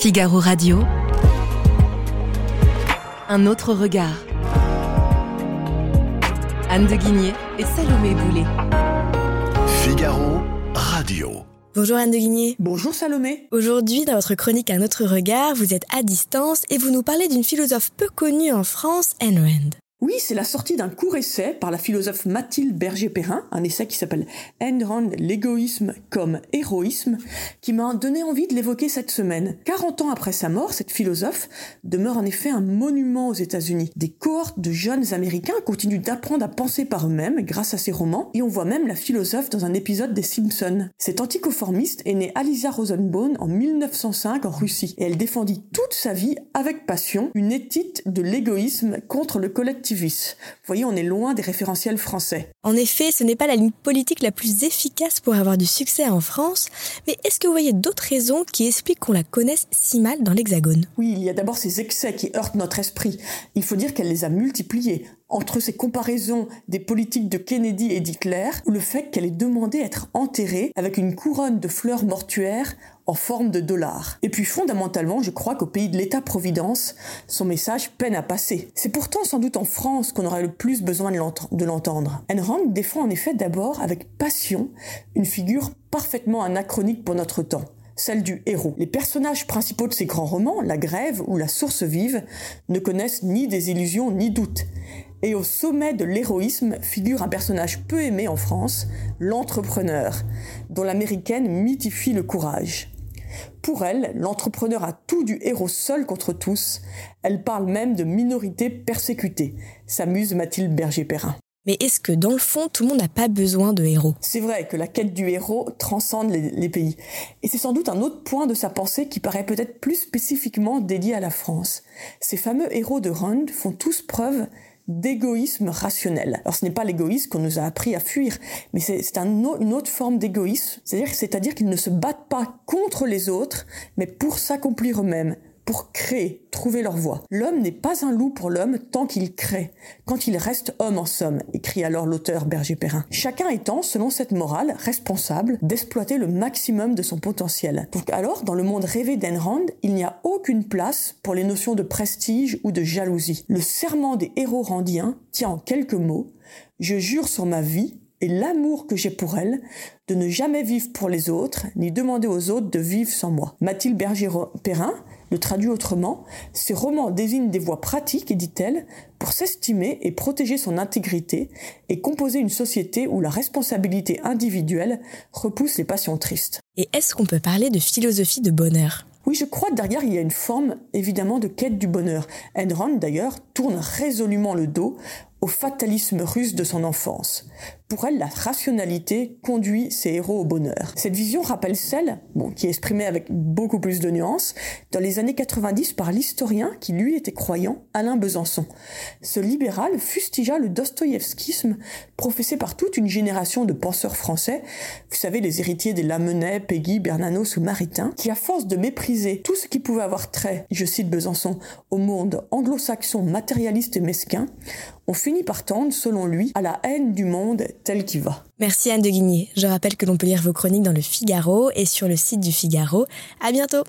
Figaro Radio. Un autre regard. Anne de Guigné et Salomé Boulet. Figaro Radio. Bonjour Anne de Guigné. Bonjour Salomé. Aujourd'hui, dans votre chronique Un autre regard, vous êtes à distance et vous nous parlez d'une philosophe peu connue en France, Ayn Rand. Oui, c'est la sortie d'un court essai par la philosophe Mathilde Berger-Perrin, un essai qui s'appelle Rand, l'égoïsme comme héroïsme, qui m'a donné envie de l'évoquer cette semaine. 40 ans après sa mort, cette philosophe demeure en effet un monument aux États-Unis. Des cohortes de jeunes Américains continuent d'apprendre à penser par eux-mêmes grâce à ses romans, et on voit même la philosophe dans un épisode des Simpsons. Cette anticonformiste est née Alicia Rosenbaum en 1905 en Russie, et elle défendit toute sa vie avec passion une éthique de l'égoïsme contre le vous voyez, on est loin des référentiels français. En effet, ce n'est pas la ligne politique la plus efficace pour avoir du succès en France, mais est-ce que vous voyez d'autres raisons qui expliquent qu'on la connaisse si mal dans l'Hexagone? Oui, il y a d'abord ces excès qui heurtent notre esprit. Il faut dire qu'elle les a multipliés entre ces comparaisons des politiques de Kennedy et d'Hitler, ou le fait qu'elle ait demandé être enterrée avec une couronne de fleurs mortuaires en forme de dollars. Et puis fondamentalement, je crois qu'au pays de l'État-providence, son message peine à passer. C'est pourtant sans doute en France qu'on aurait le plus besoin de l'entendre. Ayn Rand défend en effet d'abord avec passion une figure parfaitement anachronique pour notre temps celle du héros. Les personnages principaux de ces grands romans, La Grève ou La Source vive, ne connaissent ni des illusions ni doutes. Et au sommet de l'héroïsme figure un personnage peu aimé en France, l'entrepreneur, dont l'américaine mythifie le courage. Pour elle, l'entrepreneur a tout du héros seul contre tous. Elle parle même de minorité persécutée, s'amuse Mathilde Berger-Perrin. Mais est-ce que dans le fond, tout le monde n'a pas besoin de héros? C'est vrai que la quête du héros transcende les, les pays. Et c'est sans doute un autre point de sa pensée qui paraît peut-être plus spécifiquement dédié à la France. Ces fameux héros de Rand font tous preuve d'égoïsme rationnel. Alors ce n'est pas l'égoïsme qu'on nous a appris à fuir, mais c'est un, une autre forme d'égoïsme, c'est-à-dire qu'ils ne se battent pas contre les autres, mais pour s'accomplir eux-mêmes pour créer, trouver leur voie. L'homme n'est pas un loup pour l'homme tant qu'il crée, quand il reste homme en somme, écrit alors l'auteur Berger Perrin. Chacun étant, selon cette morale, responsable d'exploiter le maximum de son potentiel. Donc alors, dans le monde rêvé d'Ayn Rand, il n'y a aucune place pour les notions de prestige ou de jalousie. Le serment des héros randiens tient en quelques mots Je jure sur ma vie et l'amour que j'ai pour elle, de ne jamais vivre pour les autres, ni demander aux autres de vivre sans moi. Mathilde Berger-Perrin le traduit autrement, ces romans désignent des voies pratiques, dit-elle, pour s'estimer et protéger son intégrité et composer une société où la responsabilité individuelle repousse les passions tristes. Et est-ce qu'on peut parler de philosophie de bonheur? Oui, je crois que derrière, il y a une forme évidemment de quête du bonheur. Enron, d'ailleurs, tourne résolument le dos au fatalisme russe de son enfance. Pour elle, la rationalité conduit ses héros au bonheur. Cette vision rappelle celle, bon, qui est exprimée avec beaucoup plus de nuances, dans les années 90 par l'historien qui lui était croyant, Alain Besançon. Ce libéral fustigea le dostoïevskisme professé par toute une génération de penseurs français, vous savez, les héritiers des Lamennais, Peggy, Bernanos ou Maritain, qui à force de mépriser tout ce qui pouvait avoir trait, je cite Besançon, au monde anglo-saxon matérialiste et mesquin, on finit par tendre, selon lui, à la haine du monde tel qu'il va. Merci Anne de Guigné. Je rappelle que l'on peut lire vos chroniques dans le Figaro et sur le site du Figaro. À bientôt!